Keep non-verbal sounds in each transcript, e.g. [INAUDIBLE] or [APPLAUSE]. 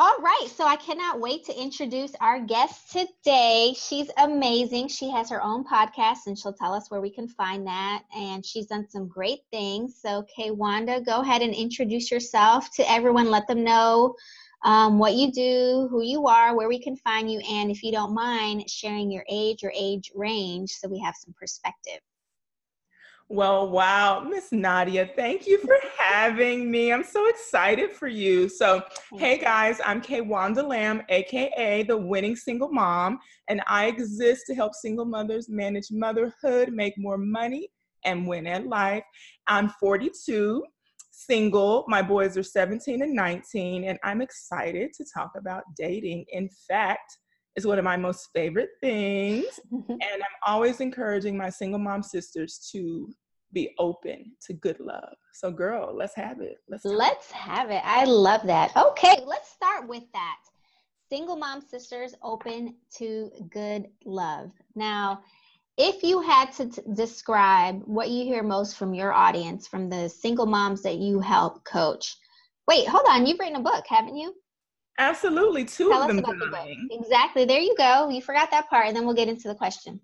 All right, so I cannot wait to introduce our guest today. She's amazing. She has her own podcast and she'll tell us where we can find that. And she's done some great things. So, Kay Wanda, go ahead and introduce yourself to everyone. Let them know um, what you do, who you are, where we can find you, and if you don't mind, sharing your age or age range so we have some perspective. Well, wow, Miss Nadia, thank you for having me. I'm so excited for you. So, hey guys, I'm Kay Wanda Lamb, aka the winning single mom, and I exist to help single mothers manage motherhood, make more money, and win at life. I'm 42, single. My boys are 17 and 19, and I'm excited to talk about dating. In fact, is one of my most favorite things. Mm-hmm. and I'm always encouraging my single mom sisters to be open to good love. So, girl, let's have it. Let's let's have it. I love that. Okay, let's start with that. Single mom sisters open to good love. Now, if you had to t- describe what you hear most from your audience, from the single moms that you help coach, wait, hold on. You've written a book, haven't you? Absolutely, two Tell of them. The exactly. There you go. You forgot that part, and then we'll get into the question.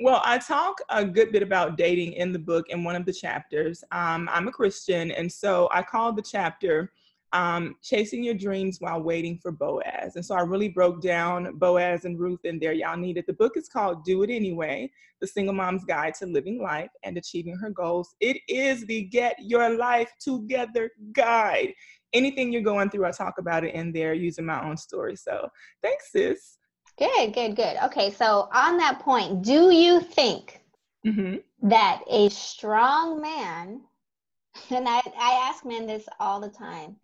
Well, I talk a good bit about dating in the book in one of the chapters. Um, I'm a Christian, and so I call the chapter um, Chasing Your Dreams While Waiting for Boaz. And so I really broke down Boaz and Ruth in there. Y'all need it. The book is called Do It Anyway The Single Mom's Guide to Living Life and Achieving Her Goals. It is the Get Your Life Together guide anything you're going through, I talk about it in there using my own story. So thanks, sis. Good, good, good. Okay, so on that point, do you think mm-hmm. that a strong man, [LAUGHS] and I, I ask men this all the time,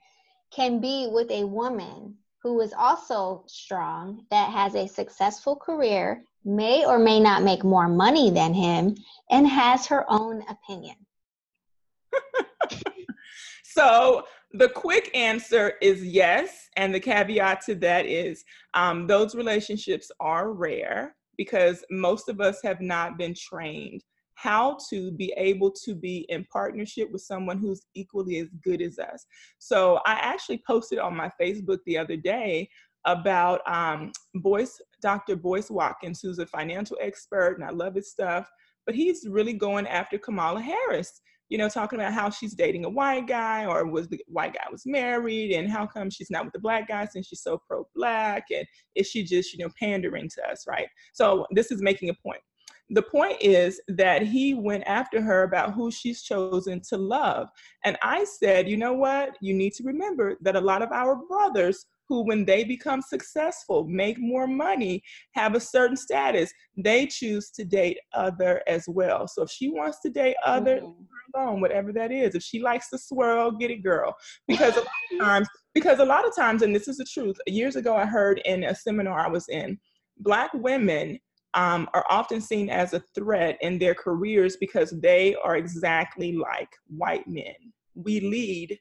can be with a woman who is also strong, that has a successful career, may or may not make more money than him, and has her own opinion? [LAUGHS] so the quick answer is yes. And the caveat to that is um, those relationships are rare because most of us have not been trained how to be able to be in partnership with someone who's equally as good as us. So I actually posted on my Facebook the other day about um, Boyce, Dr. Boyce Watkins, who's a financial expert, and I love his stuff, but he's really going after Kamala Harris you know, talking about how she's dating a white guy or was the white guy was married and how come she's not with the black guy since she's so pro-black and is she just, you know, pandering to us, right? So this is making a point. The point is that he went after her about who she's chosen to love. And I said, you know what? You need to remember that a lot of our brothers who, when they become successful, make more money, have a certain status, they choose to date other as well. So if she wants to date other, mm-hmm. alone, whatever that is. If she likes to swirl, get it, girl. Because a lot of [LAUGHS] times, because a lot of times, and this is the truth. Years ago, I heard in a seminar I was in, black women um, are often seen as a threat in their careers because they are exactly like white men. We lead.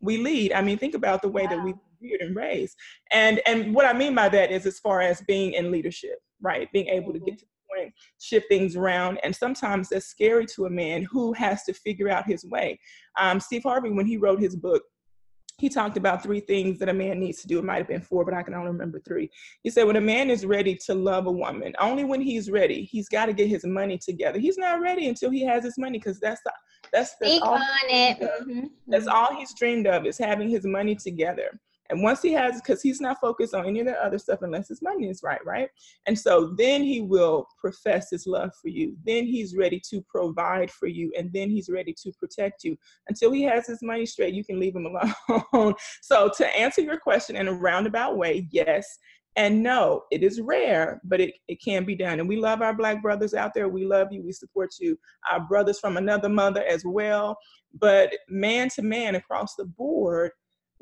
We lead. I mean, think about the way wow. that we reared and raised. And and what I mean by that is as far as being in leadership, right? Being able to get mm-hmm. to the point, shift things around. And sometimes that's scary to a man who has to figure out his way. Um, Steve Harvey, when he wrote his book, he talked about three things that a man needs to do. It might have been four, but I can only remember three. He said, when a man is ready to love a woman, only when he's ready, he's got to get his money together. He's not ready until he has his money because that's the, that's, that's all, on it. Mm-hmm. That's all he's dreamed of is having his money together. And once he has, because he's not focused on any of the other stuff unless his money is right, right? And so then he will profess his love for you. Then he's ready to provide for you. And then he's ready to protect you. Until he has his money straight, you can leave him [LAUGHS] alone. so to answer your question in a roundabout way, yes. And no, it is rare, but it, it can be done. And we love our Black brothers out there. We love you. We support you. Our brothers from another mother as well. But man to man across the board,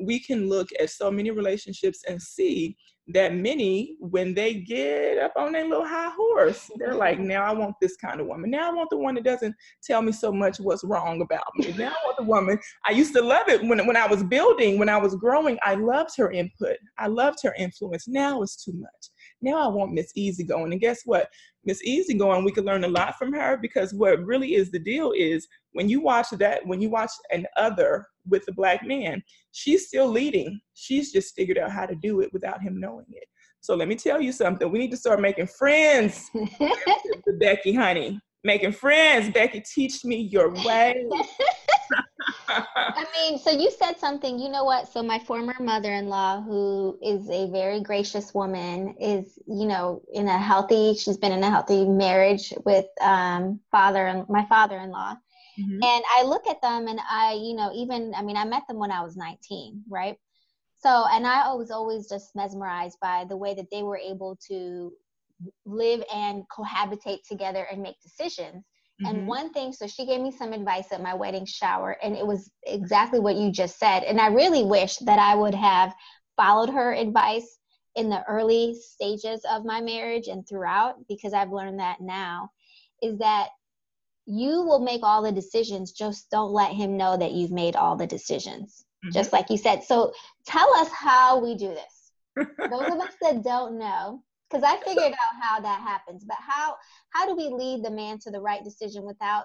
we can look at so many relationships and see that many, when they get up on their little high horse, they're like, [LAUGHS] now I want this kind of woman. Now I want the one that doesn't tell me so much what's wrong about me. Now I want the woman. I used to love it when, when I was building, when I was growing, I loved her input. I loved her influence. Now it's too much. Now I want Miss Easygoing. And guess what? Miss Easygoing, we could learn a lot from her because what really is the deal is when you watch that, when you watch an other with a black man, she's still leading. She's just figured out how to do it without him knowing it. So let me tell you something. We need to start making friends, [LAUGHS] Becky, honey. Making friends. Becky, teach me your way. [LAUGHS] [LAUGHS] I mean, so you said something, you know what? So my former mother-in-law, who is a very gracious woman, is, you know, in a healthy, she's been in a healthy marriage with um father and my father-in-law. Mm-hmm. And I look at them and I, you know, even I mean, I met them when I was 19, right? So, and I was always just mesmerized by the way that they were able to live and cohabitate together and make decisions. Mm-hmm. And one thing, so she gave me some advice at my wedding shower, and it was exactly what you just said. And I really wish that I would have followed her advice in the early stages of my marriage and throughout, because I've learned that now, is that you will make all the decisions, just don't let him know that you've made all the decisions. Mm-hmm. Just like you said. So tell us how we do this. [LAUGHS] Those of us that don't know, because I figured out how that happens. But how how do we lead the man to the right decision without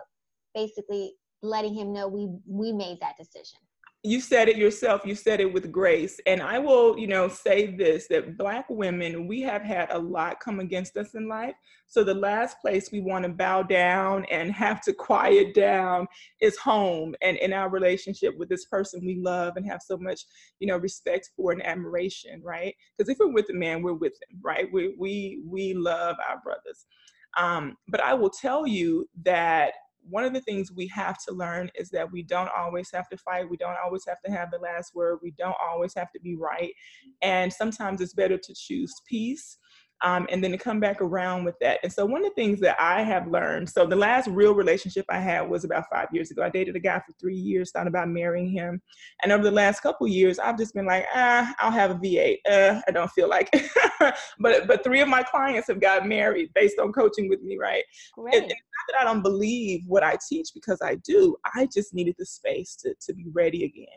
basically letting him know we we made that decision? You said it yourself you said it with grace. And i will you know say this that black women we have had a lot come against us in life. So the last place we want to bow down and have to quiet down is home and in our relationship with this person we love and have so much you know respect for and admiration right? Because if we're with a man we're with him right? We we we love our brothers. Um, but i will tell you that one of the things we have to learn is that we don't always have to fight. We don't always have to have the last word. We don't always have to be right. And sometimes it's better to choose peace um, and then to come back around with that. And so one of the things that I have learned, so the last real relationship I had was about five years ago. I dated a guy for three years, thought about marrying him. And over the last couple years, I've just been like, ah, I'll have a V8. Uh, I don't feel like [LAUGHS] but but three of my clients have got married based on coaching with me, right? Right. And, and not that I don't believe what I teach because I do. I just needed the space to, to be ready again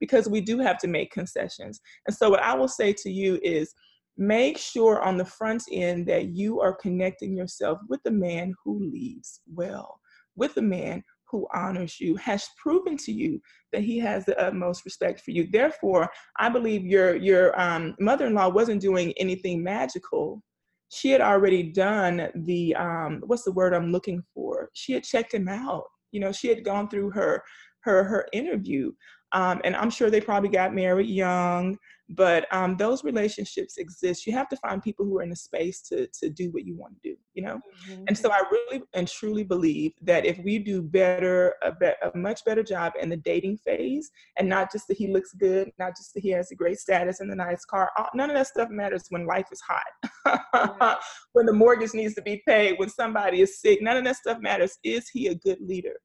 because we do have to make concessions. And so what I will say to you is make sure on the front end that you are connecting yourself with the man who leads well, with the man who honors you, has proven to you that he has the utmost respect for you. Therefore, I believe your your um, mother-in-law wasn't doing anything magical. She had already done the um, what's the word I'm looking for? She had checked him out. You know, she had gone through her her her interview. Um, and I'm sure they probably got married young, but um, those relationships exist. You have to find people who are in the space to to do what you want to do, you know. Mm-hmm. And so I really and truly believe that if we do better, a, be- a much better job in the dating phase, and not just that he looks good, not just that he has a great status and a nice car. None of that stuff matters when life is hot, [LAUGHS] when the mortgage needs to be paid, when somebody is sick. None of that stuff matters. Is he a good leader?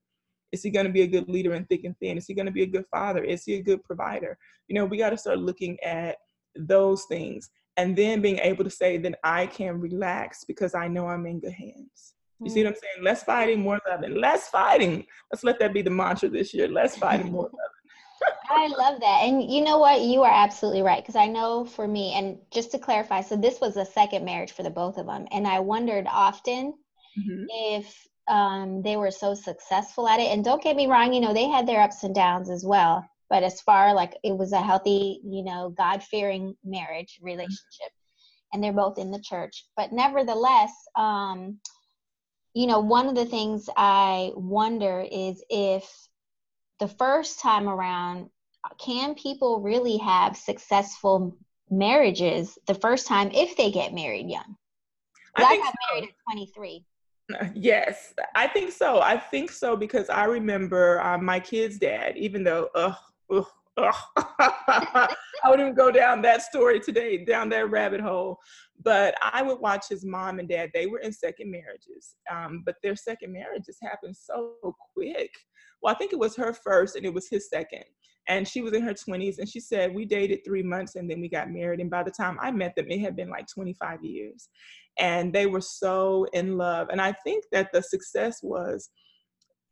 Is he going to be a good leader in thick and thin? Is he going to be a good father? Is he a good provider? You know, we got to start looking at those things and then being able to say, then I can relax because I know I'm in good hands. You see what I'm saying? Less fighting, more loving. Less fighting. Let's let that be the mantra this year. Less fighting, more loving. [LAUGHS] I love that. And you know what? You are absolutely right. Because I know for me, and just to clarify, so this was a second marriage for the both of them. And I wondered often mm-hmm. if um, they were so successful at it. And don't get me wrong, you know, they had their ups and downs as well. But as far like it was a healthy, you know, God fearing marriage relationship, and they're both in the church. But nevertheless, um, you know, one of the things I wonder is if the first time around, can people really have successful marriages the first time if they get married young? I, I got so. married at 23. [LAUGHS] Yes, I think so. I think so because I remember um, my kid's dad, even though, ugh, ugh. [LAUGHS] I wouldn't go down that story today, down that rabbit hole. But I would watch his mom and dad. They were in second marriages, um, but their second marriages happened so quick. Well, I think it was her first and it was his second. And she was in her 20s and she said, We dated three months and then we got married. And by the time I met them, it had been like 25 years and they were so in love. And I think that the success was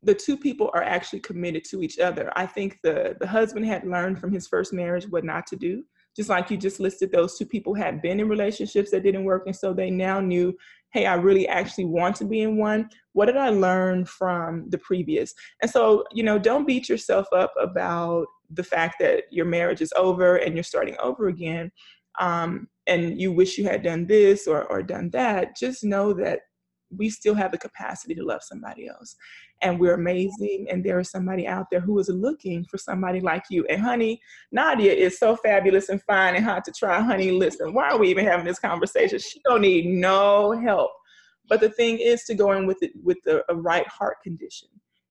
the two people are actually committed to each other. I think the the husband had learned from his first marriage what not to do. just like you just listed, those two people had been in relationships that didn't work. And so they now knew, hey, I really actually want to be in one. What did I learn from the previous? And so, you know, don't beat yourself up about the fact that your marriage is over and you're starting over again. Um, and you wish you had done this or, or done that. Just know that we still have the capacity to love somebody else and we're amazing and there is somebody out there who is looking for somebody like you and honey nadia is so fabulous and fine and hot to try honey listen why are we even having this conversation she don't need no help but the thing is to go in with it with the, a right heart condition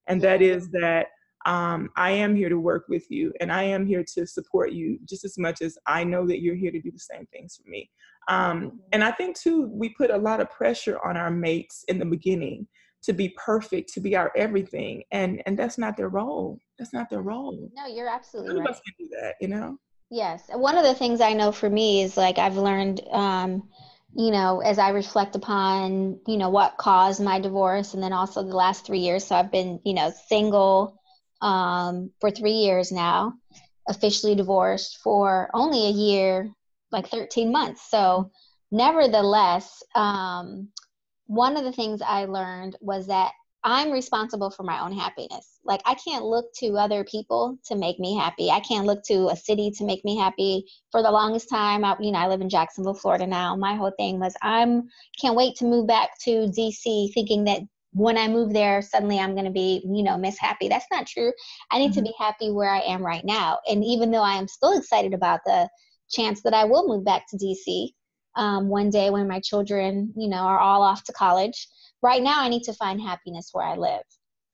and that is that um, I am here to work with you and I am here to support you just as much as I know that you're here to do the same things for me. Um, mm-hmm. and I think too, we put a lot of pressure on our mates in the beginning to be perfect, to be our everything, and and that's not their role. That's not their role. No, you're absolutely None right. Of us can do that, you know. Yes, one of the things I know for me is like I've learned, um, you know, as I reflect upon, you know, what caused my divorce, and then also the last three years. So I've been, you know, single um, for three years now, officially divorced for only a year like 13 months. So, nevertheless, um, one of the things I learned was that I'm responsible for my own happiness. Like, I can't look to other people to make me happy. I can't look to a city to make me happy. For the longest time, I, you know, I live in Jacksonville, Florida now. My whole thing was I'm can't wait to move back to DC, thinking that when I move there, suddenly I'm going to be, you know, miss happy. That's not true. I need mm-hmm. to be happy where I am right now. And even though I am still excited about the chance that I will move back to DC um, one day when my children, you know, are all off to college. Right now, I need to find happiness where I live.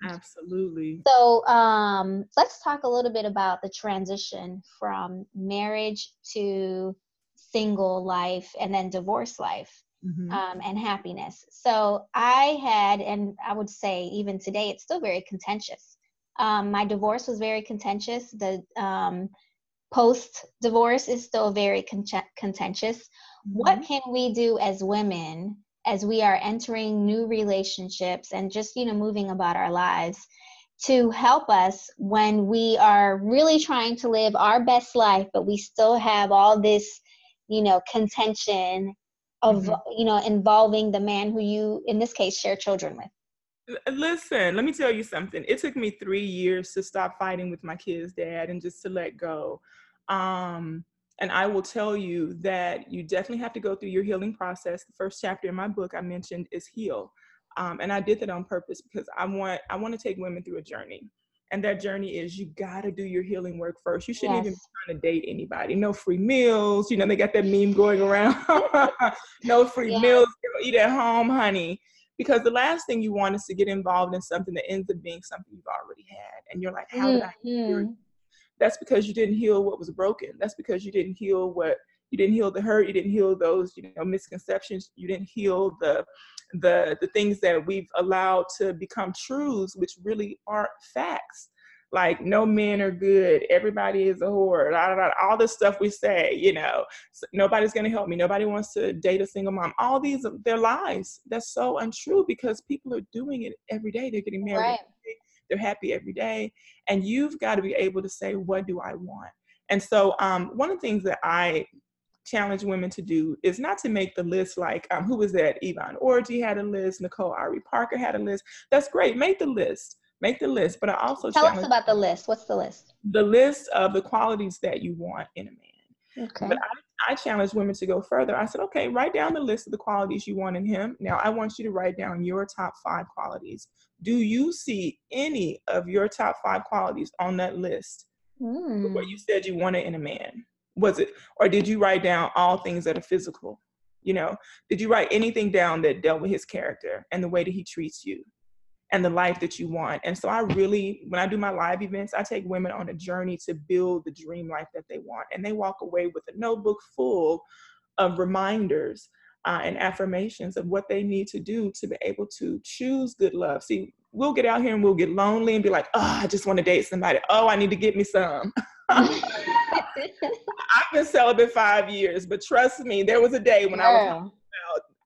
Absolutely. So um, let's talk a little bit about the transition from marriage to single life and then divorce life. Mm-hmm. Um, and happiness. So I had, and I would say even today, it's still very contentious. Um, my divorce was very contentious. The um, post divorce is still very con- contentious. Mm-hmm. What can we do as women as we are entering new relationships and just, you know, moving about our lives to help us when we are really trying to live our best life, but we still have all this, you know, contention of, mm-hmm. you know, involving the man who you, in this case, share children with? Listen, let me tell you something. It took me three years to stop fighting with my kids' dad and just to let go. Um, and I will tell you that you definitely have to go through your healing process. The first chapter in my book I mentioned is heal. Um, and I did that on purpose because I want I want to take women through a journey. And that journey is you gotta do your healing work first. You shouldn't yes. even be trying to date anybody. No free meals. You know, they got that meme going around. [LAUGHS] no free yeah. meals. Eat at home, honey because the last thing you want is to get involved in something that ends up being something you've already had and you're like how did i mm-hmm. that's because you didn't heal what was broken that's because you didn't heal what you didn't heal the hurt you didn't heal those you know misconceptions you didn't heal the the the things that we've allowed to become truths which really aren't facts. Like no men are good. Everybody is a whore. Blah, blah, blah, all this stuff we say you know. Nobody's going to help me. Nobody wants to date a single mom. All these they're lies. That's so untrue because people are doing it every day. They're getting married right. they're happy every day. And you've got to be able to say what do i want? And so um, one of the things that i challenge women to do is not to make the list like um, who was that yvonne orji had a list nicole ari parker had a list that's great make the list make the list. But I also tell us about the list. What's the list? The list of the qualities that you want in a man. Okay. But I, I challenge women to go further. I said, okay, write down the list of the qualities you want in him. Now I want you to write down your top five qualities. Do you see any of your top five qualities on that list? Mm. What you said you wanted in a man? Was it, or did you write down all things that are physical? You know, did you write anything down that dealt with his character and the way that he treats you? and the life that you want. And so I really, when I do my live events, I take women on a journey to build the dream life that they want. And they walk away with a notebook full of reminders uh, and affirmations of what they need to do to be able to choose good love. See, we'll get out here and we'll get lonely and be like, oh, I just want to date somebody. Oh, I need to get me some. [LAUGHS] I've been celibate five years, but trust me, there was a day when yeah. I was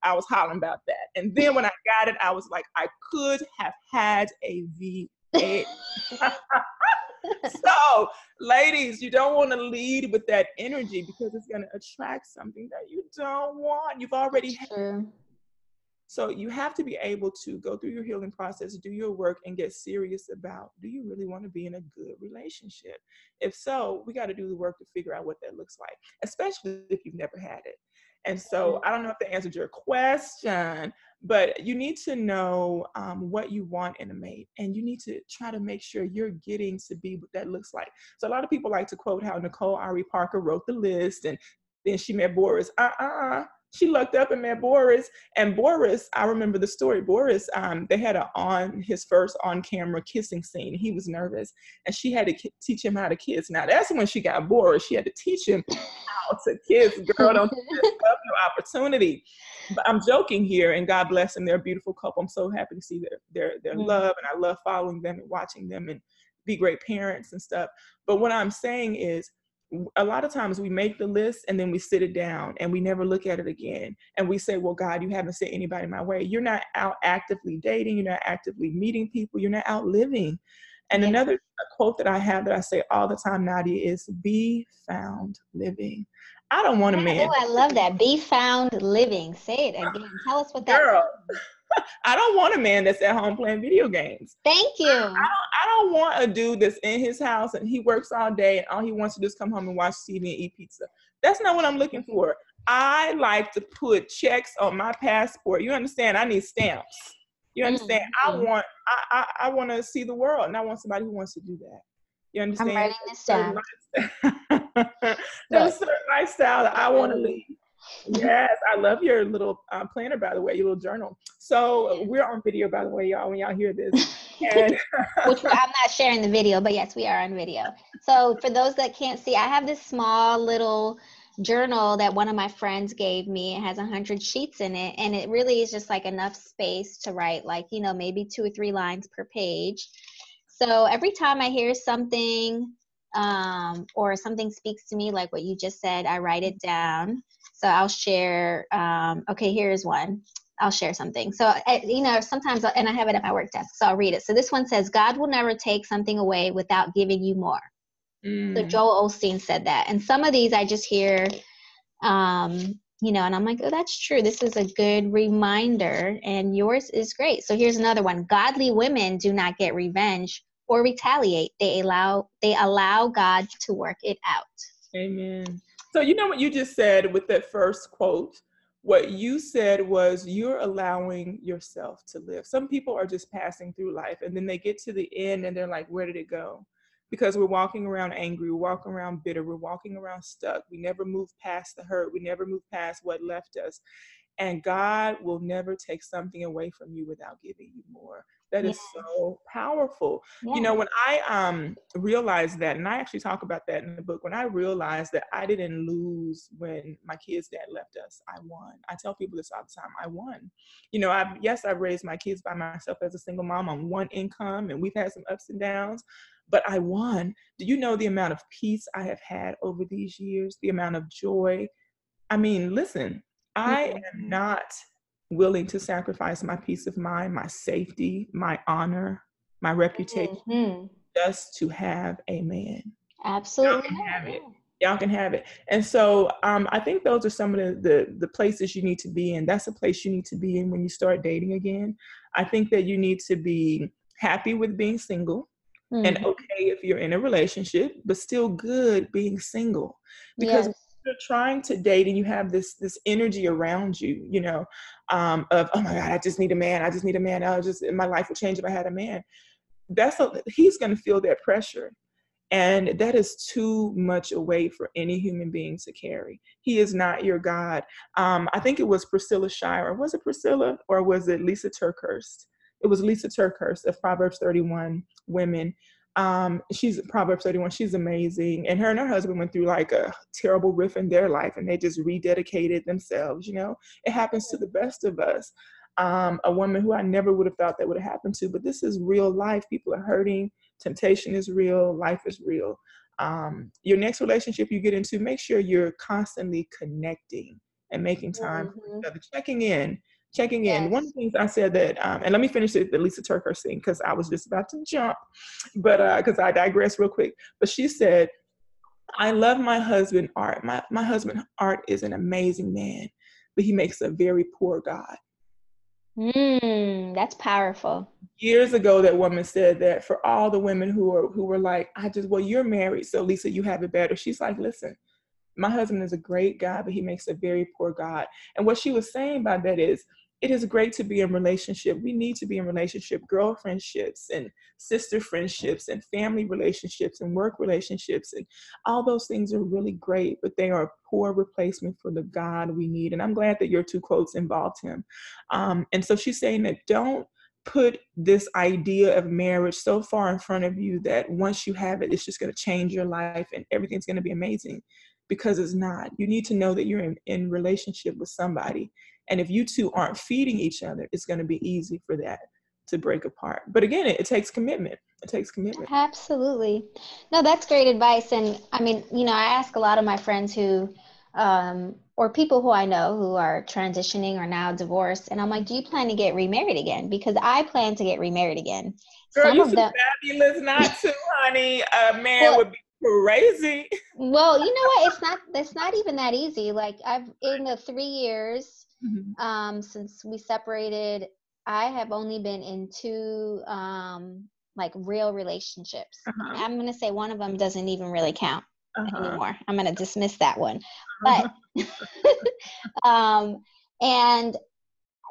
I was hollering about that. And then when I got it, I was like, I could have had a V8. [LAUGHS] so, ladies, you don't want to lead with that energy because it's going to attract something that you don't want. You've already had. So you have to be able to go through your healing process, do your work, and get serious about do you really want to be in a good relationship? If so, we got to do the work to figure out what that looks like, especially if you've never had it. And so I don't know if that answered your question, but you need to know um, what you want in a mate and you need to try to make sure you're getting to be what that looks like. So a lot of people like to quote how Nicole Ari Parker wrote the list and then she met Boris. Uh uh uh she looked up and met Boris. And Boris, I remember the story. Boris, um, they had a on his first on-camera kissing scene. He was nervous, and she had to k- teach him how to kiss. Now that's when she got Boris. She had to teach him how to kiss. Girl, don't miss up your opportunity. But I'm joking here, and God bless them. They're a beautiful couple. I'm so happy to see their their their mm-hmm. love, and I love following them and watching them and be great parents and stuff. But what I'm saying is a lot of times we make the list and then we sit it down and we never look at it again. And we say, well, God, you haven't sent anybody my way. You're not out actively dating. You're not actively meeting people. You're not out living. And yeah. another quote that I have that I say all the time, Nadia, is be found living. I don't want a man. Oh, I love that. Be found living. Say it again. Tell us what that Girl. I don't want a man that's at home playing video games. Thank you. I, I, don't, I don't want a dude that's in his house and he works all day and all he wants to do is come home and watch TV and eat pizza. That's not what I'm looking for. I like to put checks on my passport. You understand? I need stamps. You understand? Mm-hmm. I want I, I, I want to see the world and I want somebody who wants to do that. You understand? I'm writing this down. There's a certain lifestyle that I want to lead yes, I love your little uh, planner, by the way, your little journal. So we're on video, by the way, y'all. When y'all hear this, and [LAUGHS] which I'm not sharing the video, but yes, we are on video. So for those that can't see, I have this small little journal that one of my friends gave me. It has a hundred sheets in it, and it really is just like enough space to write, like you know, maybe two or three lines per page. So every time I hear something um, or something speaks to me, like what you just said, I write it down. So I'll share. Um, okay, here's one. I'll share something. So, you know, sometimes, and I have it at my work desk, so I'll read it. So this one says, God will never take something away without giving you more. Mm. So Joel Osteen said that. And some of these I just hear, um, you know, and I'm like, oh, that's true. This is a good reminder. And yours is great. So here's another one Godly women do not get revenge or retaliate. They allow they allow God to work it out. Amen. So, you know what you just said with that first quote? What you said was you're allowing yourself to live. Some people are just passing through life and then they get to the end and they're like, where did it go? Because we're walking around angry, we're walking around bitter, we're walking around stuck. We never move past the hurt, we never move past what left us. And God will never take something away from you without giving you more. That is so powerful. You know, when I um realized that, and I actually talk about that in the book, when I realized that I didn't lose when my kids' dad left us, I won. I tell people this all the time, I won. You know, I yes, I've raised my kids by myself as a single mom on one income, and we've had some ups and downs, but I won. Do you know the amount of peace I have had over these years, the amount of joy? I mean, listen, I am not willing to sacrifice my peace of mind, my safety, my honor, my reputation, mm-hmm. just to have a man. Absolutely. Y'all can have it. Y'all can have it. And so um, I think those are some of the, the, the places you need to be in. That's a place you need to be in when you start dating again. I think that you need to be happy with being single. Mm-hmm. And okay if you're in a relationship, but still good being single. Because yes you're trying to date and you have this this energy around you, you know, um, of oh my God, I just need a man. I just need a man. I just my life would change if I had a man. That's a, he's going to feel that pressure, and that is too much away for any human being to carry. He is not your God. Um, I think it was Priscilla Shirer. Was it Priscilla or was it Lisa TerKeurst? It was Lisa TerKeurst of Proverbs 31 Women um, she's Proverbs 31. She's amazing. And her and her husband went through like a terrible riff in their life and they just rededicated themselves. You know, it happens to the best of us. Um, a woman who I never would have thought that would have happened to, but this is real life. People are hurting. Temptation is real. Life is real. Um, your next relationship you get into, make sure you're constantly connecting and making time mm-hmm. for each mm-hmm. other, checking in. Checking in. Yes. One of the things I said that, um, and let me finish the, the Lisa TerKeurst thing because I was just about to jump, but because uh, I digress real quick. But she said, I love my husband, Art. My, my husband, Art, is an amazing man, but he makes a very poor God. Mm, that's powerful. Years ago, that woman said that for all the women who are who were like, I just, well, you're married, so Lisa, you have it better. She's like, listen, my husband is a great guy, but he makes a very poor God. And what she was saying by that is, it is great to be in relationship. We need to be in relationship, girlfriendships and sister friendships and family relationships and work relationships. And all those things are really great, but they are a poor replacement for the God we need. And I'm glad that your two quotes involved him. Um, and so she's saying that don't put this idea of marriage so far in front of you that once you have it, it's just going to change your life and everything's going to be amazing because it's not. You need to know that you're in, in relationship with somebody and if you two aren't feeding each other, it's going to be easy for that to break apart. But again, it, it takes commitment. It takes commitment. Absolutely. No, that's great advice. And I mean, you know, I ask a lot of my friends who, um, or people who I know who are transitioning or now divorced, and I'm like, do you plan to get remarried again? Because I plan to get remarried again. Girl, Some you of them- fabulous not [LAUGHS] to, honey. A man well, would be crazy. Well, you know what? It's [LAUGHS] not. It's not even that easy. Like I've in the three years Mm-hmm. Um, since we separated, I have only been in two um, like real relationships. Uh-huh. I'm gonna say one of them doesn't even really count uh-huh. anymore. I'm gonna dismiss that one. But [LAUGHS] um, and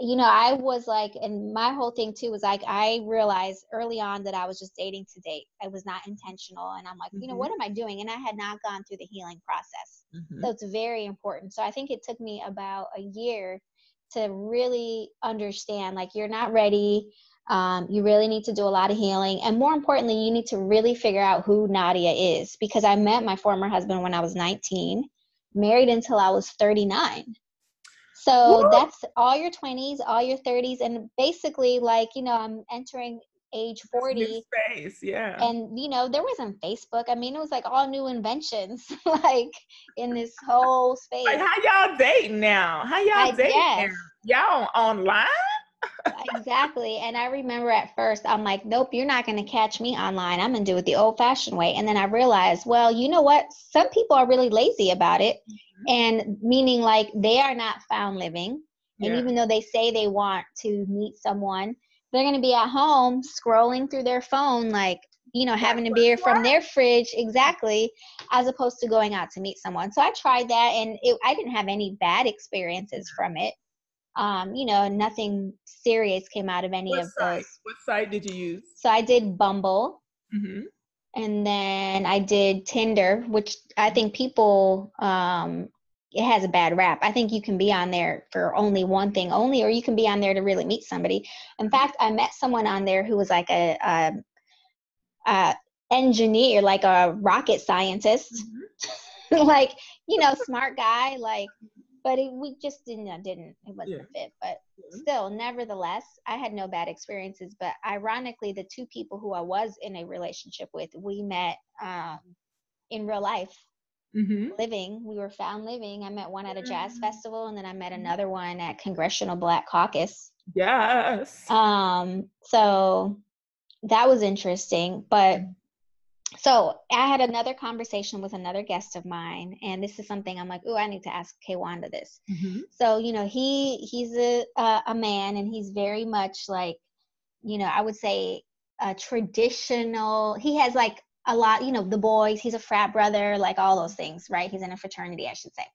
you know, I was like, and my whole thing too was like, I realized early on that I was just dating to date. I was not intentional. And I'm like, mm-hmm. you know, what mm-hmm. am I doing? And I had not gone through the healing process. Mm-hmm. So it's very important. So I think it took me about a year to really understand like, you're not ready. Um, you really need to do a lot of healing. And more importantly, you need to really figure out who Nadia is because I met my former husband when I was 19, married until I was 39 so Woo! that's all your 20s, all your 30s, and basically, like, you know, I'm entering age 40 space yeah. And you know there wasn't facebook i mean it was like all new inventions [LAUGHS] like in this whole space. like how y'all dating now? How y'all dating y'all online? Exactly. And i remember at first i'm like nope you're not going to catch me online. I'm going to do it the old fashioned way. And then i realized well you know what? Some people are really lazy about it. Mm-hmm. And meaning like they are not found living. And yeah. even though they say they want to meet someone they're going to be at home scrolling through their phone like you know having a beer from their fridge exactly as opposed to going out to meet someone. So i tried that and it, i didn't have any bad experiences from it. Um, you know nothing serious came out of any what of site? those. What site did you use? So i did bumble. Mm-hmm. And then I did Tinder, which I think people um, it has a bad rap. I think you can be on there for only one thing only, or you can be on there to really meet somebody. In fact, I met someone on there who was like a, a, a engineer, like a rocket scientist, mm-hmm. [LAUGHS] like you know, smart guy, like but it, we just didn't didn't it wasn't yeah. fit but yeah. still nevertheless i had no bad experiences but ironically the two people who i was in a relationship with we met um, in real life mm-hmm. living we were found living i met one at a jazz mm-hmm. festival and then i met another one at congressional black caucus yes um so that was interesting but so I had another conversation with another guest of mine, and this is something I'm like, oh, I need to ask Kwanda this. Mm-hmm. So you know, he he's a uh, a man, and he's very much like, you know, I would say a traditional. He has like a lot, you know, the boys. He's a frat brother, like all those things, right? He's in a fraternity, I should say.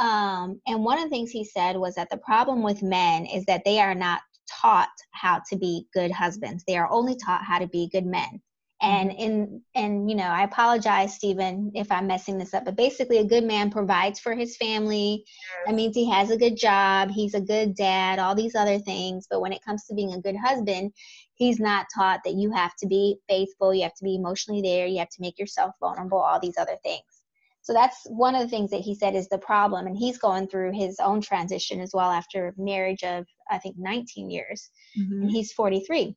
Um, and one of the things he said was that the problem with men is that they are not taught how to be good husbands. They are only taught how to be good men and mm-hmm. in and you know i apologize stephen if i'm messing this up but basically a good man provides for his family that means he has a good job he's a good dad all these other things but when it comes to being a good husband he's not taught that you have to be faithful you have to be emotionally there you have to make yourself vulnerable all these other things so that's one of the things that he said is the problem and he's going through his own transition as well after marriage of i think 19 years mm-hmm. and he's 43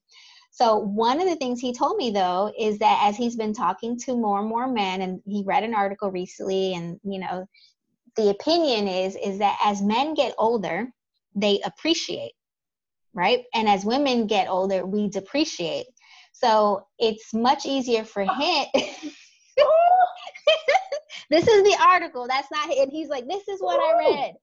so, one of the things he told me though is that as he's been talking to more and more men, and he read an article recently, and you know, the opinion is is that as men get older, they appreciate, right? And as women get older, we depreciate. So it's much easier for oh. him. [LAUGHS] [LAUGHS] this is the article. That's not, and he's like, this is what I read.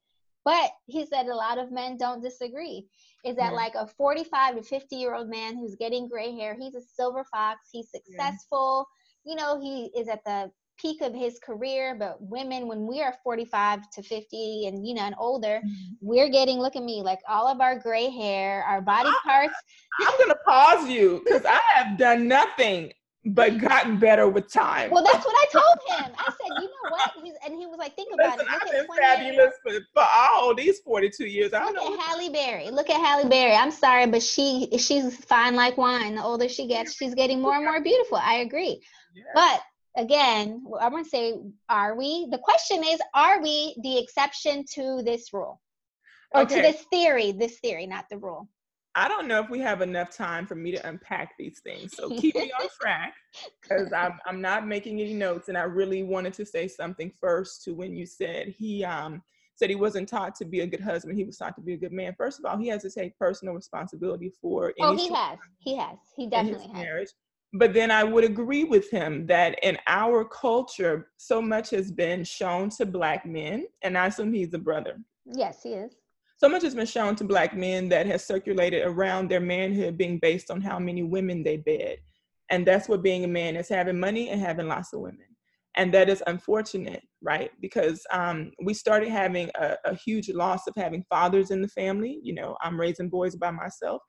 But he said a lot of men don't disagree. Is that yeah. like a 45 to 50 year old man who's getting gray hair? He's a silver fox. He's successful. Yeah. You know, he is at the peak of his career. But women, when we are 45 to 50 and, you know, and older, mm-hmm. we're getting, look at me, like all of our gray hair, our body parts. I, I'm going to pause you because I have done nothing but gotten better with time. Well, that's what I told him. I said, you know what? He's, and he was like, think about Listen, it. Look I've been fabulous for, for all these 42 years. I Look know at Halle Berry. Look at Halle Berry. I'm sorry, but she she's fine like wine. The older she gets, she's getting more and more beautiful. I agree. But again, I want to say, are we? The question is, are we the exception to this rule? Or okay. to this theory, this theory, not the rule. I don't know if we have enough time for me to unpack these things. So keep me on [LAUGHS] track because I'm, I'm not making any notes. And I really wanted to say something first to when you said he um, said he wasn't taught to be a good husband. He was taught to be a good man. First of all, he has to take personal responsibility for. oh, he has. He has. He definitely has. Marriage. But then I would agree with him that in our culture, so much has been shown to Black men, and I assume he's a brother. Yes, he is so much has been shown to black men that has circulated around their manhood being based on how many women they bed. And that's what being a man is having money and having lots of women and that is unfortunate right? Because um, we started having a, a, huge loss of having fathers in the family you know i'm raising boys by myself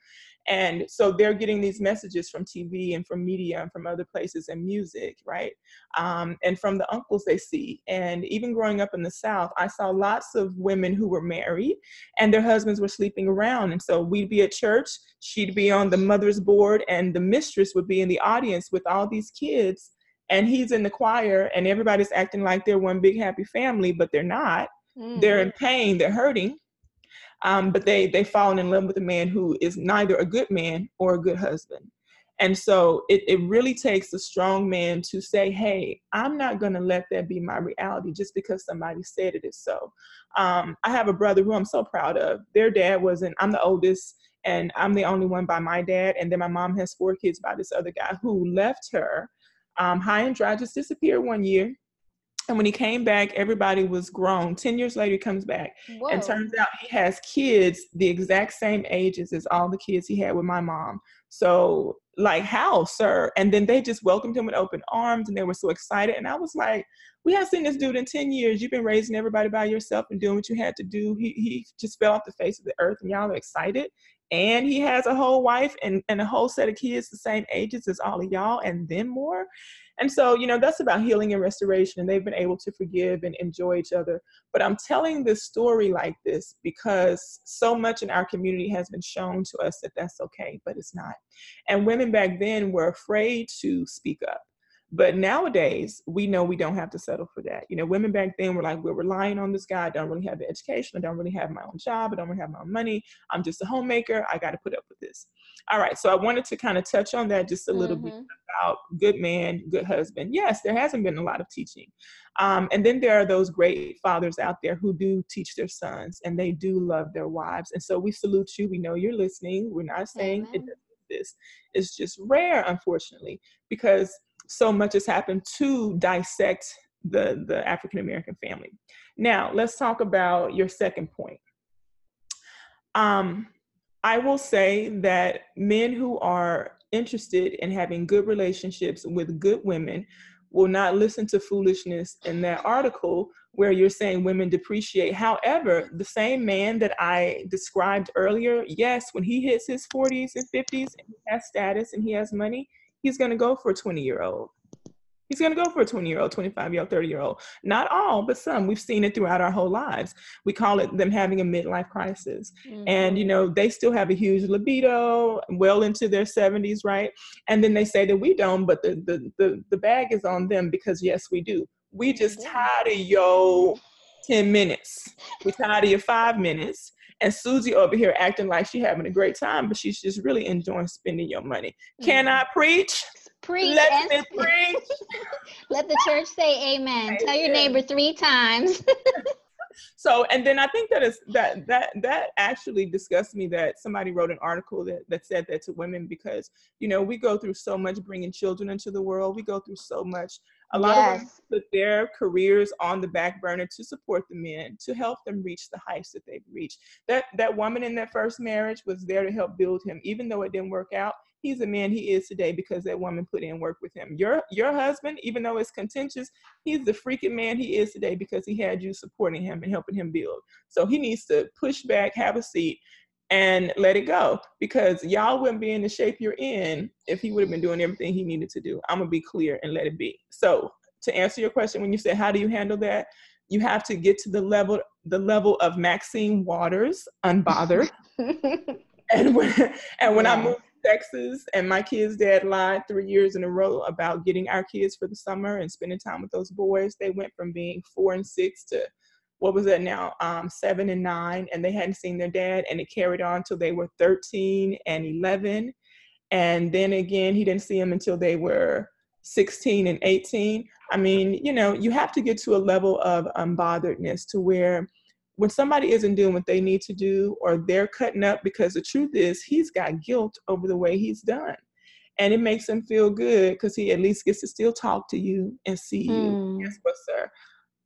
and so they're getting these messages from tv and from media and from other places and music right? Um, and from the uncles they see and even growing up in the south i saw lots of women who were married and their husbands were sleeping around and so we'd be at church she'd be on the mother's board and the mistress would be in the audience with all these kids and he's in the choir and everybody's acting like they're one big happy family but they're not. Mm. they're in pain they're hurting um, but they they fallen in love with a man who is neither a good man or a good husband. And so it, it really takes a strong man to say hey i'm not going to let that be my reality just because somebody said it is so. Um, i have a brother who i'm so proud of. Their dad wasn't i'm the oldest and i'm the only one by my dad and then my mom has four kids by this other guy who left her um, high and dry just disappeared one year and when he came back, everybody was grown. 10 years later, he comes back Whoa. and turns out he has kids the exact same ages as all the kids he had with my mom. So, like, how, sir? And then they just welcomed him with open arms and they were so excited. And I was like, we haven't seen this dude in 10 years. You've been raising everybody by yourself and doing what you had to do. He, he just fell off the face of the earth and y'all are excited. And he has a whole wife and, and a whole set of kids the same ages as all of y'all and then more. And so, you know, that's about healing and restoration. And they've been able to forgive and enjoy each other. But I'm telling this story like this because so much in our community has been shown to us that that's okay, but it's not. And women back then were afraid to speak up. But nowadays, we know we don't have to settle for that. You know, women back then were like, we're relying on this guy. I don't really have the education. I don't really have my own job. I don't really have my own money. I'm just a homemaker. I got to put up with this. All right. So I wanted to kind of touch on that just a little mm-hmm. bit about good man, good husband. Yes, there hasn't been a lot of teaching. Um, and then there are those great fathers out there who do teach their sons and they do love their wives. And so we salute you. We know you're listening. We're not saying mm-hmm. it this. It's just rare, unfortunately, because so much has happened to dissect the, the African American family. Now, let's talk about your second point. Um, I will say that men who are interested in having good relationships with good women will not listen to foolishness in that article where you're saying women depreciate. However, the same man that I described earlier, yes, when he hits his 40s and 50s and he has status and he has money, he's going to go for a 20 year old. He's going to go for a 20 year old, 25 year old, 30 year old. Not all, but some. We've seen it throughout our whole lives. We call it them having a midlife crisis. Mm-hmm. And, you know, they still have a huge libido, well into their 70s, right? And then they say that we don't, but the, the, the, the bag is on them because, yes, we do. We just tired of your 10 minutes. We tired of your five minutes. And Susie over here acting like she's having a great time, but she's just really enjoying spending your money. Can mm-hmm. I preach? Preach. Let me preach. [LAUGHS] Let the church say amen. amen. Tell your neighbor three times. [LAUGHS] So, and then I think that is that that that actually disgusts me that somebody wrote an article that that said that to women because you know we go through so much bringing children into the world. We go through so much. A lot yes. of women put their careers on the back burner to support the men to help them reach the heights that they've reached. That that woman in that first marriage was there to help build him, even though it didn't work out he's the man he is today because that woman put in work with him. Your your husband, even though it's contentious, he's the freaking man he is today because he had you supporting him and helping him build. So he needs to push back, have a seat, and let it go because y'all wouldn't be in the shape you're in if he would have been doing everything he needed to do. I'm gonna be clear and let it be. So to answer your question, when you say how do you handle that, you have to get to the level the level of Maxine Waters, unbothered. [LAUGHS] and when and when yeah. I moved to Texas, and my kids' dad lied three years in a row about getting our kids for the summer and spending time with those boys. They went from being four and six to what was that now? Um, seven and nine, and they hadn't seen their dad, and it carried on till they were 13 and 11. And then again, he didn't see them until they were 16 and 18. I mean, you know, you have to get to a level of unbotheredness to where when somebody isn't doing what they need to do or they're cutting up because the truth is he's got guilt over the way he's done and it makes him feel good because he at least gets to still talk to you and see you mm. guess what sir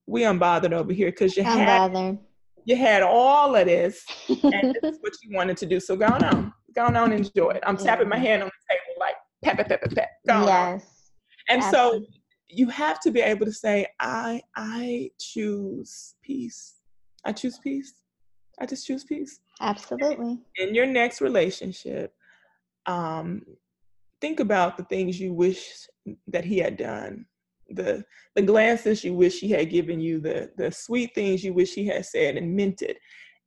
we unbothered over here because you had you had all of this and this is [LAUGHS] what you wanted to do so go on go on and enjoy it i'm yeah. tapping my hand on the table like pat pat pat pat pat go yes on. and Absolutely. so you have to be able to say i i choose peace I choose peace. I just choose peace. Absolutely. In your next relationship, um, think about the things you wish that he had done, the the glances you wish he had given you, the the sweet things you wish he had said and meant it,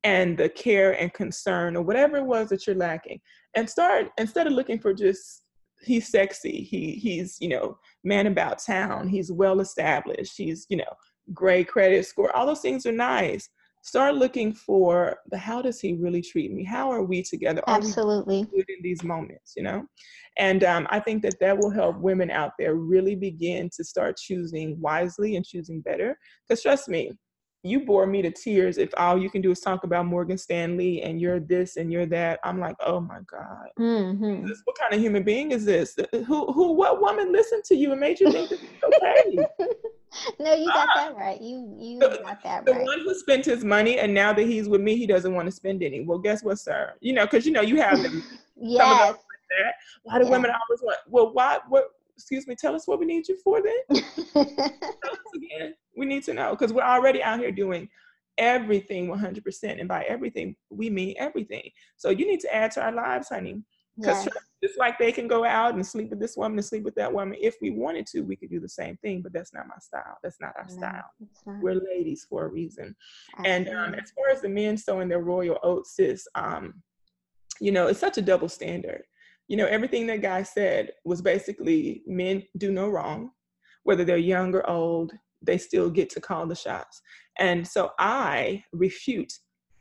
and the care and concern or whatever it was that you're lacking. And start instead of looking for just he's sexy, he he's you know man about town, he's well established, he's you know great credit score. All those things are nice start looking for the how does he really treat me? How are we together? Are absolutely. we in these moments? You know? And um, i think that that will help women out there really begin to start choosing wisely and choosing better. Because trust me you bore me to tears if all you can do is talk about Morgan Stanley and you're this and you're that. I'm like, oh my God, mm-hmm. this, what kind of human being is this? Uh, uh, who, who, what woman listened to you and made you think this is okay? [LAUGHS] no, you got ah! that right. You you the, got that the right. The one who spent his money and now that he's with me, he doesn't want to spend any. Well, guess what, sir? You know, because you know you have them. [LAUGHS] yes. Like that. Why do yeah. women always want? Well, why? What? Excuse me. Tell us what we need you for then. [LAUGHS] tell us again. We need to know because we're already out here doing everything 100%, and by everything we mean everything. So you need to add to our lives, honey. Because yes. just like they can go out and sleep with this woman and sleep with that woman, if we wanted to, we could do the same thing. But that's not my style. That's not our no, style. Not. We're ladies for a reason. Absolutely. And um, as far as the men sowing their royal oats, sis, um, you know, it's such a double standard. You know, everything that guy said was basically men do no wrong, whether they're young or old, they still get to call the shots. And so I refute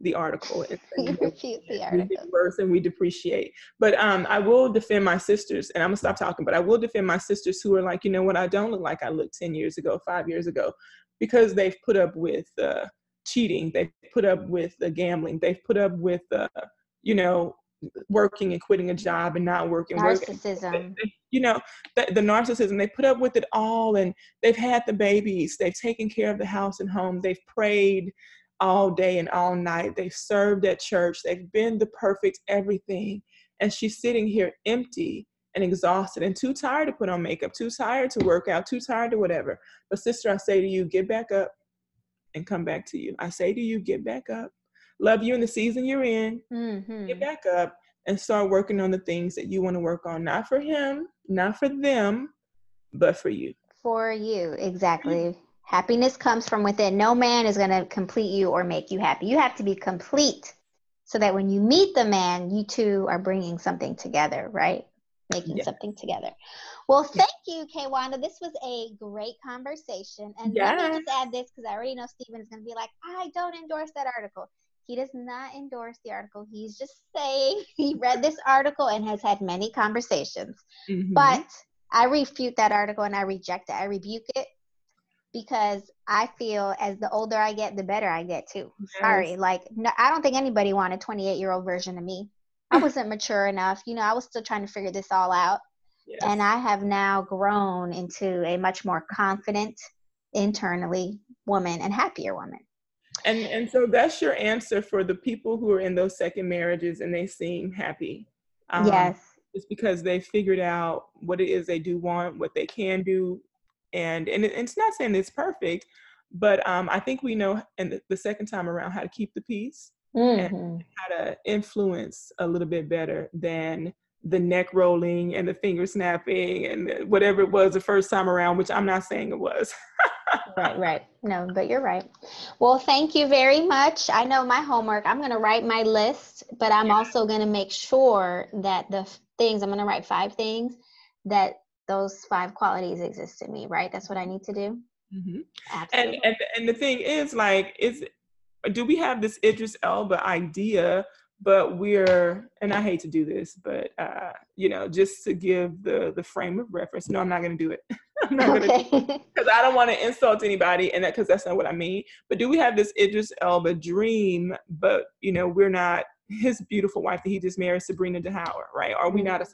the article. [LAUGHS] you refute the article. We and we depreciate. But um, I will defend my sisters, and I'm gonna stop talking. But I will defend my sisters who are like, you know what? I don't look like I looked ten years ago, five years ago, because they've put up with uh, cheating. They've put up with the gambling. They've put up with, uh, you know, working and quitting a job and not working. Narcissism. Working. [LAUGHS] You know, the, the, narcissism. They put up with it all, and they've had the babies. They've taken care of the house and home. They've prayed all day and all night. They've served at church. They've been the perfect everything. And she's sitting here empty and exhausted and too tired to put on makeup, too tired to work out, too tired to whatever. But, sister, I say to you, get back up and come back to you. I say to you, get back up. Love you in the season you're in. Mm-hmm. Get back up and start working on the things that you want to work on, not for him, not for them, but for you. For you, exactly. Happiness comes from within. No man is going to complete you or make you happy. You have to be complete so that when you meet the man, you two are bringing something together, right? Making yeah. something together. Well, thank you, Kwanda. This was a great conversation. And yes. let me just add this because I already know Stephen is going to be like, I don't endorse that article. He does not endorse the article. He's just saying [LAUGHS] he read this article and has had many conversations. Mm-hmm. But I refute that article and I reject it. I rebuke it because I feel as the older I get, the better I get too. Yes. Sorry, like no, I don't think anybody wanted 28 year old version of me. I wasn't mature enough. You know, I was still trying to figure this all out. Yes. And I have now grown into a much more confident, internally woman and happier woman. And and so that's your answer for the people who are in those second marriages and they seem happy. Um, yes. It's because they figured out what it is they do want, what they can do, and and, it, it's not saying it's perfect, but um, I think we know in the, the, second time around how to keep the peace mm-hmm. and how to influence a little bit better than the neck rolling and the finger snapping and whatever it was the first time around, which I'm not saying it was. [LAUGHS] right, right. No, but you're right. Well, thank you very much. I know my homework. I'm going to write my list, but I'm yeah. also going to make sure that the things, I'm going to write five things that those five qualities exist in me, right? That's what I need to do. Mm-hmm. Absolutely. And, and and the thing is, like, is do we have this Idris Elba idea? But we're, and I hate to do this, but uh, you know, just to give the the frame of reference. No, I'm not going to do it. [LAUGHS] I'm not okay. [LAUGHS] gonna because I don't want to insult anybody, and that because that's not what I mean. But do we have this Idris Elba dream? But you know, we're not his beautiful wife that he just married, Sabrina Dhowre, right? Are we not a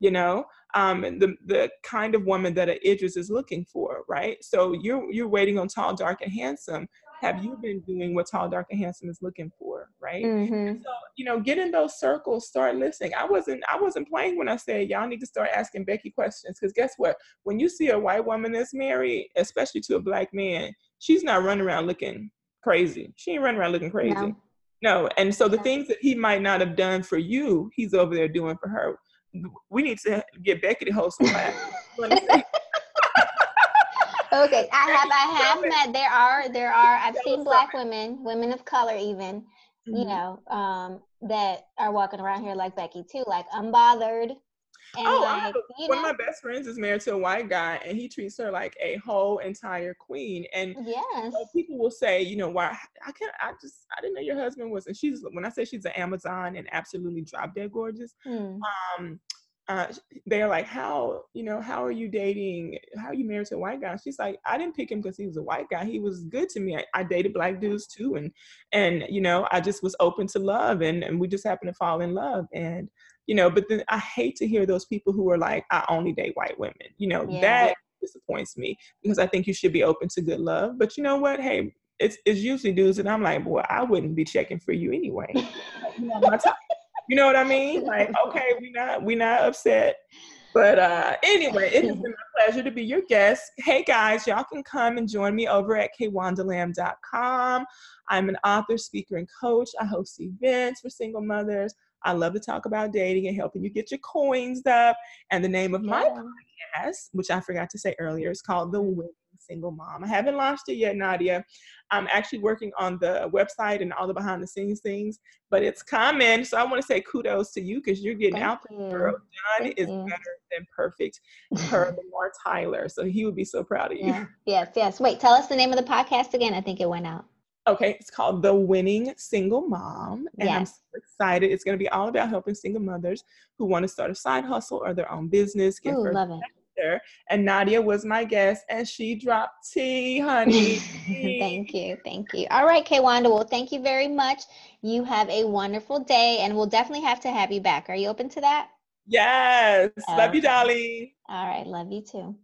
you know um, the the kind of woman that a Idris is looking for, right? So you're you're waiting on tall, dark, and handsome. Have you been doing what tall, dark, and handsome is looking for, right? Mm-hmm. So you know, get in those circles, start listening. I wasn't I wasn't playing when I said y'all need to start asking Becky questions because guess what? When you see a white woman that's married, especially to a black man, she's not running around looking crazy. She ain't running around looking crazy. No. No, and so the things that he might not have done for you, he's over there doing for her we need to get Becky to host class. [LAUGHS] okay, I have I [LAUGHS] have met there are there are I've seen black women, women of color even, mm-hmm. you know, um, that are walking around here like Becky too, like unbothered, and oh, like, one know, of my best friends is married to a white guy, and he treats her like a whole entire queen. And yes, you know, people will say, you know, why I can't, I just, I didn't know your husband was. And she's when I say she's an Amazon and absolutely drop dead gorgeous. Hmm. Um, uh, they're like, how, you know, how are you dating? How are you married to a white guy? She's like, I didn't pick him because he was a white guy. He was good to me. I, I, dated black dudes too. And, and, you know, I just was open to love and, and we just happened to fall in love. And, you know, but then I hate to hear those people who are like, I only date white women. You know, yeah. that disappoints me because I think you should be open to good love. But you know what? Hey, it's, it's usually dudes and I'm like, boy, I wouldn't be checking for you anyway. [LAUGHS] you know, you know what I mean? Like, [LAUGHS] okay, we not we not upset. But uh, anyway, it has been [LAUGHS] a pleasure to be your guest. Hey guys, y'all can come and join me over at kwandalam.com. I'm an author, speaker, and coach. I host events for single mothers. I love to talk about dating and helping you get your coins up. And the name of my yeah. podcast, which I forgot to say earlier, is called The Winning Single Mom. I haven't launched it yet, Nadia. I'm actually working on the website and all the behind the scenes things, but it's coming. So I want to say kudos to you because you're getting Thank out there, girl. Done Thank is you. better than perfect [LAUGHS] per Lamar Tyler. So he would be so proud of you. Yeah. Yes, yes. Wait, tell us the name of the podcast again. I think it went out. Okay, it's called The Winning Single Mom. And yes. I'm so excited. It's going to be all about helping single mothers who want to start a side hustle or their own business, get Ooh, love it. And Nadia was my guest, and she dropped tea, honey. [LAUGHS] thank you. Thank you. All right, Kwanda. Well, thank you very much. You have a wonderful day, and we'll definitely have to have you back. Are you open to that? Yes. Okay. Love you, Dolly. All right. Love you too.